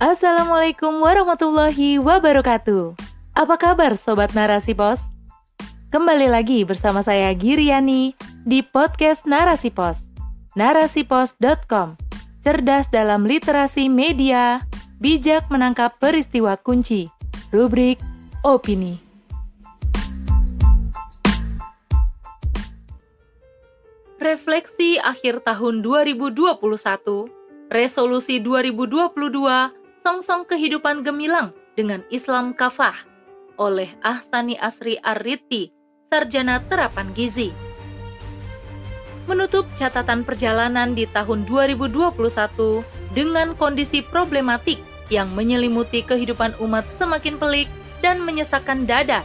Assalamualaikum warahmatullahi wabarakatuh. Apa kabar Sobat Narasi Pos? Kembali lagi bersama saya Giriani di podcast Narasi Pos. Narasipos.com Cerdas dalam literasi media, bijak menangkap peristiwa kunci. Rubrik Opini. Refleksi akhir tahun 2021, resolusi 2022 Song-song kehidupan gemilang dengan Islam kafah oleh Ahsani Asri Arriti, Sarjana Terapan Gizi. Menutup catatan perjalanan di tahun 2021 dengan kondisi problematik yang menyelimuti kehidupan umat semakin pelik dan menyesakan dada.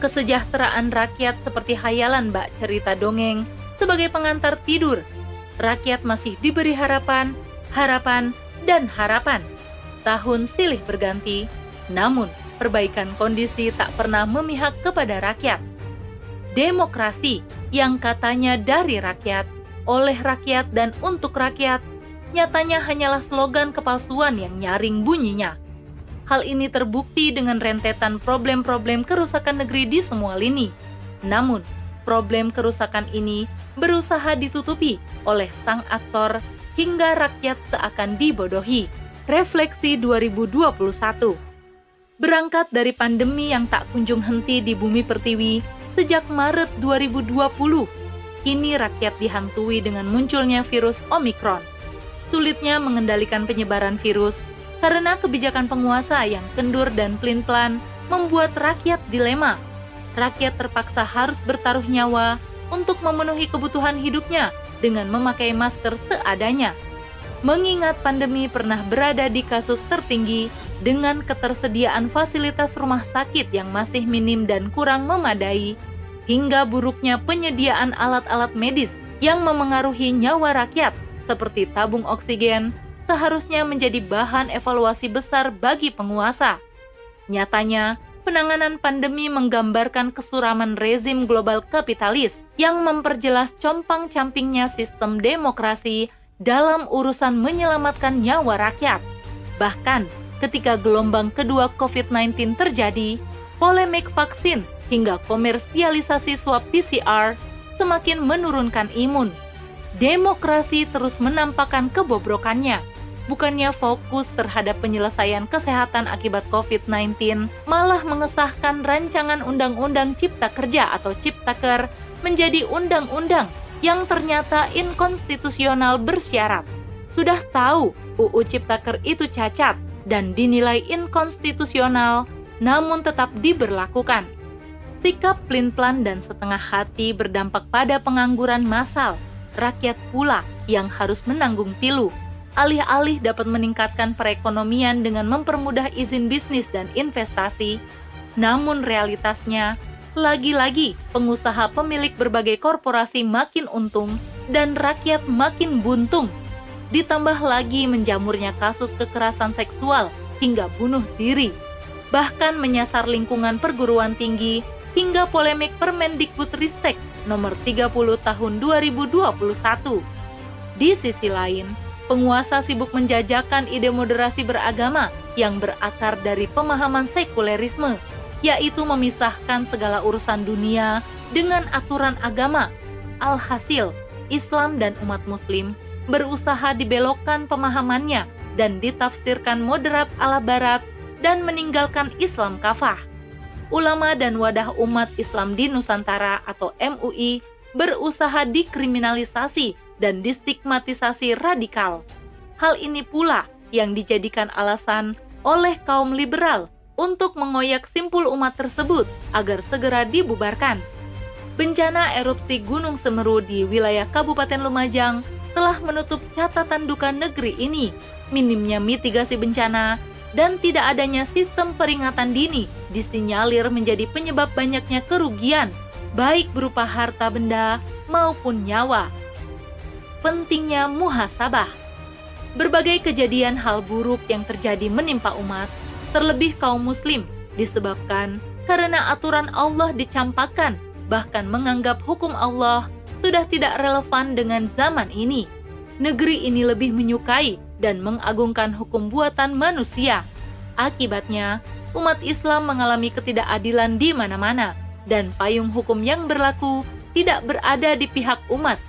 Kesejahteraan rakyat seperti hayalan bak cerita dongeng sebagai pengantar tidur. Rakyat masih diberi harapan, harapan, dan harapan tahun silih berganti, namun perbaikan kondisi tak pernah memihak kepada rakyat. Demokrasi yang katanya dari rakyat, oleh rakyat dan untuk rakyat, nyatanya hanyalah slogan kepalsuan yang nyaring bunyinya. Hal ini terbukti dengan rentetan problem-problem kerusakan negeri di semua lini. Namun, problem kerusakan ini berusaha ditutupi oleh sang aktor hingga rakyat seakan dibodohi Refleksi 2021 Berangkat dari pandemi yang tak kunjung henti di bumi pertiwi sejak Maret 2020, kini rakyat dihantui dengan munculnya virus Omikron. Sulitnya mengendalikan penyebaran virus karena kebijakan penguasa yang kendur dan pelin-pelan membuat rakyat dilema. Rakyat terpaksa harus bertaruh nyawa untuk memenuhi kebutuhan hidupnya dengan memakai masker seadanya mengingat pandemi pernah berada di kasus tertinggi dengan ketersediaan fasilitas rumah sakit yang masih minim dan kurang memadai, hingga buruknya penyediaan alat-alat medis yang memengaruhi nyawa rakyat, seperti tabung oksigen, seharusnya menjadi bahan evaluasi besar bagi penguasa. Nyatanya, penanganan pandemi menggambarkan kesuraman rezim global kapitalis yang memperjelas compang-campingnya sistem demokrasi dalam urusan menyelamatkan nyawa rakyat. Bahkan ketika gelombang kedua COVID-19 terjadi, polemik vaksin hingga komersialisasi swab PCR semakin menurunkan imun. Demokrasi terus menampakkan kebobrokannya. Bukannya fokus terhadap penyelesaian kesehatan akibat COVID-19, malah mengesahkan rancangan Undang-Undang Cipta Kerja atau Ciptaker menjadi undang-undang yang ternyata inkonstitusional bersyarat. Sudah tahu UU Ciptaker itu cacat dan dinilai inkonstitusional, namun tetap diberlakukan. Sikap plin-plan dan setengah hati berdampak pada pengangguran massal. Rakyat pula yang harus menanggung pilu. Alih-alih dapat meningkatkan perekonomian dengan mempermudah izin bisnis dan investasi, namun realitasnya lagi-lagi, pengusaha pemilik berbagai korporasi makin untung dan rakyat makin buntung. Ditambah lagi menjamurnya kasus kekerasan seksual hingga bunuh diri. Bahkan menyasar lingkungan perguruan tinggi hingga polemik Permendikbudristek nomor 30 tahun 2021. Di sisi lain, penguasa sibuk menjajakan ide moderasi beragama yang berakar dari pemahaman sekulerisme yaitu memisahkan segala urusan dunia dengan aturan agama. Alhasil, Islam dan umat Muslim berusaha dibelokkan pemahamannya dan ditafsirkan moderat ala Barat dan meninggalkan Islam kafah. Ulama dan wadah umat Islam di Nusantara atau MUI berusaha dikriminalisasi dan distigmatisasi radikal. Hal ini pula yang dijadikan alasan oleh kaum liberal untuk mengoyak simpul umat tersebut agar segera dibubarkan. Bencana erupsi Gunung Semeru di wilayah Kabupaten Lumajang telah menutup catatan duka negeri ini, minimnya mitigasi bencana dan tidak adanya sistem peringatan dini disinyalir menjadi penyebab banyaknya kerugian, baik berupa harta benda maupun nyawa. Pentingnya muhasabah. Berbagai kejadian hal buruk yang terjadi menimpa umat terlebih kaum muslim, disebabkan karena aturan Allah dicampakkan, bahkan menganggap hukum Allah sudah tidak relevan dengan zaman ini. Negeri ini lebih menyukai dan mengagungkan hukum buatan manusia. Akibatnya, umat Islam mengalami ketidakadilan di mana-mana, dan payung hukum yang berlaku tidak berada di pihak umat.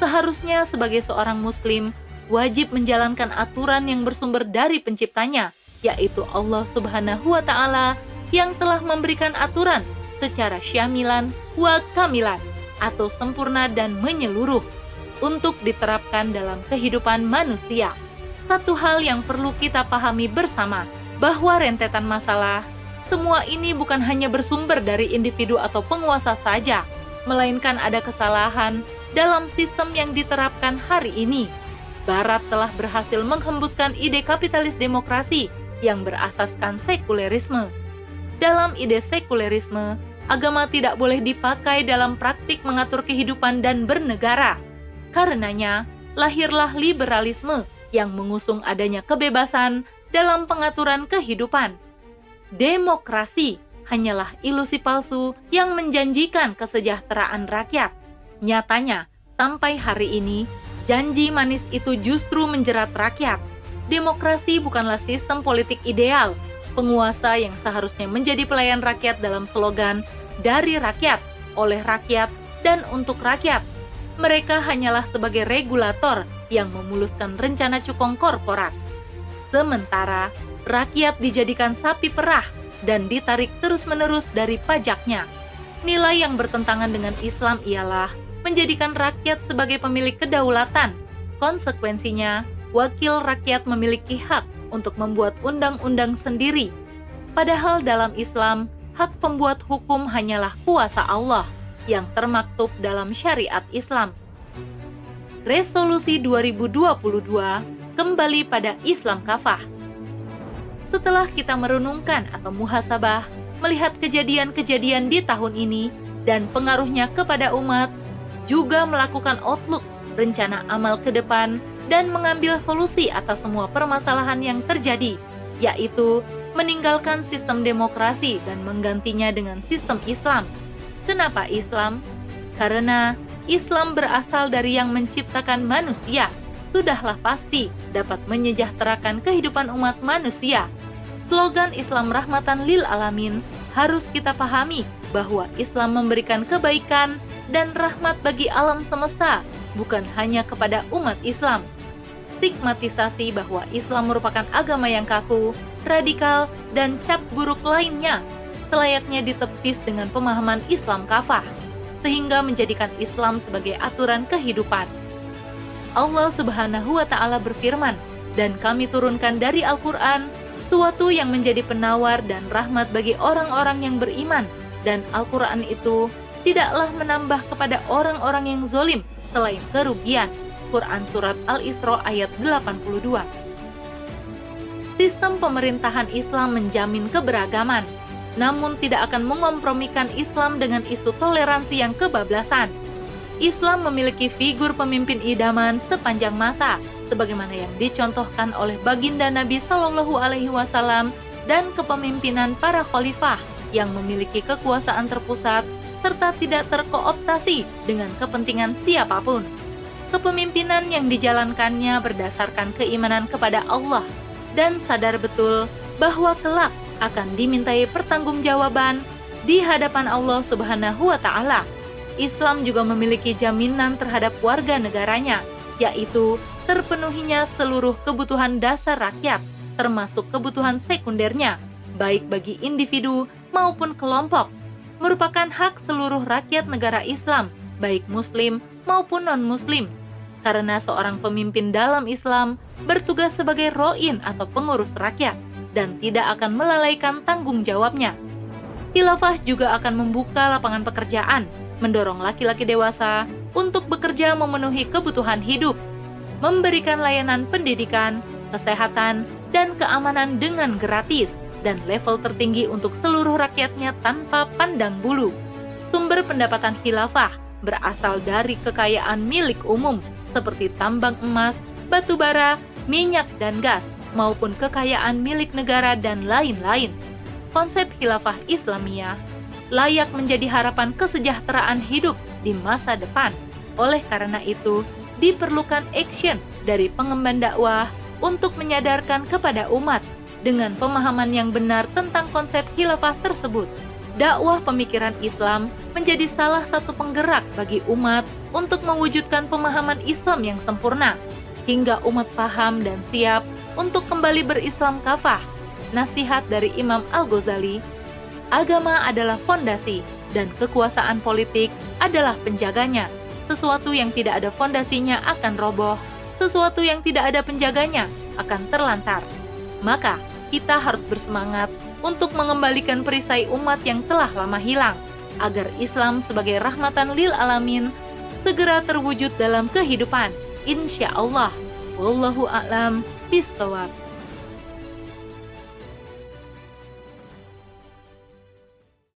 Seharusnya sebagai seorang muslim, wajib menjalankan aturan yang bersumber dari penciptanya, yaitu Allah Subhanahu wa taala yang telah memberikan aturan secara syamilan wa kamilan atau sempurna dan menyeluruh untuk diterapkan dalam kehidupan manusia. Satu hal yang perlu kita pahami bersama bahwa rentetan masalah semua ini bukan hanya bersumber dari individu atau penguasa saja, melainkan ada kesalahan dalam sistem yang diterapkan hari ini. Barat telah berhasil menghembuskan ide kapitalis demokrasi yang berasaskan sekulerisme. Dalam ide sekulerisme, agama tidak boleh dipakai dalam praktik mengatur kehidupan dan bernegara. Karenanya, lahirlah liberalisme yang mengusung adanya kebebasan dalam pengaturan kehidupan. Demokrasi hanyalah ilusi palsu yang menjanjikan kesejahteraan rakyat. Nyatanya, sampai hari ini, janji manis itu justru menjerat rakyat. Demokrasi bukanlah sistem politik ideal, penguasa yang seharusnya menjadi pelayan rakyat dalam slogan "dari rakyat, oleh rakyat, dan untuk rakyat" mereka hanyalah sebagai regulator yang memuluskan rencana cukong korporat. Sementara rakyat dijadikan sapi perah dan ditarik terus-menerus dari pajaknya. Nilai yang bertentangan dengan Islam ialah menjadikan rakyat sebagai pemilik kedaulatan. Konsekuensinya, wakil rakyat memiliki hak untuk membuat undang-undang sendiri. Padahal dalam Islam, hak pembuat hukum hanyalah kuasa Allah yang termaktub dalam syariat Islam. Resolusi 2022 kembali pada Islam kafah. Setelah kita merenungkan atau muhasabah, melihat kejadian-kejadian di tahun ini dan pengaruhnya kepada umat, juga melakukan outlook, rencana amal ke depan, dan mengambil solusi atas semua permasalahan yang terjadi, yaitu meninggalkan sistem demokrasi dan menggantinya dengan sistem Islam Kenapa Islam? Karena Islam berasal dari yang menciptakan manusia. Sudahlah pasti dapat menyejahterakan kehidupan umat manusia. Slogan Islam rahmatan lil alamin harus kita pahami bahwa Islam memberikan kebaikan dan rahmat bagi alam semesta, bukan hanya kepada umat Islam. Stigmatisasi bahwa Islam merupakan agama yang kaku, radikal, dan cap buruk lainnya selayaknya ditepis dengan pemahaman Islam kafah, sehingga menjadikan Islam sebagai aturan kehidupan. Allah Subhanahu wa Ta'ala berfirman, "Dan kami turunkan dari Al-Quran suatu yang menjadi penawar dan rahmat bagi orang-orang yang beriman, dan Al-Quran itu tidaklah menambah kepada orang-orang yang zolim selain kerugian." Quran Surat Al-Isra ayat 82 Sistem pemerintahan Islam menjamin keberagaman, namun tidak akan mengompromikan Islam dengan isu toleransi yang kebablasan. Islam memiliki figur pemimpin idaman sepanjang masa, sebagaimana yang dicontohkan oleh baginda Nabi Shallallahu Alaihi Wasallam dan kepemimpinan para khalifah yang memiliki kekuasaan terpusat serta tidak terkooptasi dengan kepentingan siapa pun. Kepemimpinan yang dijalankannya berdasarkan keimanan kepada Allah dan sadar betul bahwa kelak akan dimintai pertanggungjawaban di hadapan Allah Subhanahu wa taala. Islam juga memiliki jaminan terhadap warga negaranya, yaitu terpenuhinya seluruh kebutuhan dasar rakyat, termasuk kebutuhan sekundernya, baik bagi individu maupun kelompok, merupakan hak seluruh rakyat negara Islam, baik muslim maupun non-muslim. Karena seorang pemimpin dalam Islam bertugas sebagai roin atau pengurus rakyat, dan tidak akan melalaikan tanggung jawabnya. Khilafah juga akan membuka lapangan pekerjaan, mendorong laki-laki dewasa untuk bekerja memenuhi kebutuhan hidup, memberikan layanan pendidikan, kesehatan, dan keamanan dengan gratis dan level tertinggi untuk seluruh rakyatnya tanpa pandang bulu. Sumber pendapatan khilafah berasal dari kekayaan milik umum seperti tambang emas, batu bara, minyak, dan gas, maupun kekayaan milik negara dan lain-lain. Konsep khilafah Islamiyah layak menjadi harapan kesejahteraan hidup di masa depan. Oleh karena itu, diperlukan action dari pengemban dakwah untuk menyadarkan kepada umat dengan pemahaman yang benar tentang konsep khilafah tersebut. Dakwah pemikiran Islam menjadi salah satu penggerak bagi umat untuk mewujudkan pemahaman Islam yang sempurna, hingga umat paham dan siap untuk kembali berislam kafah. Nasihat dari Imam Al-Ghazali, agama adalah fondasi dan kekuasaan politik adalah penjaganya. Sesuatu yang tidak ada fondasinya akan roboh, sesuatu yang tidak ada penjaganya akan terlantar. Maka, kita harus bersemangat untuk mengembalikan perisai umat yang telah lama hilang, agar Islam sebagai rahmatan lil alamin segera terwujud dalam kehidupan. Insya Allah. Wallahu a'lam bishawab.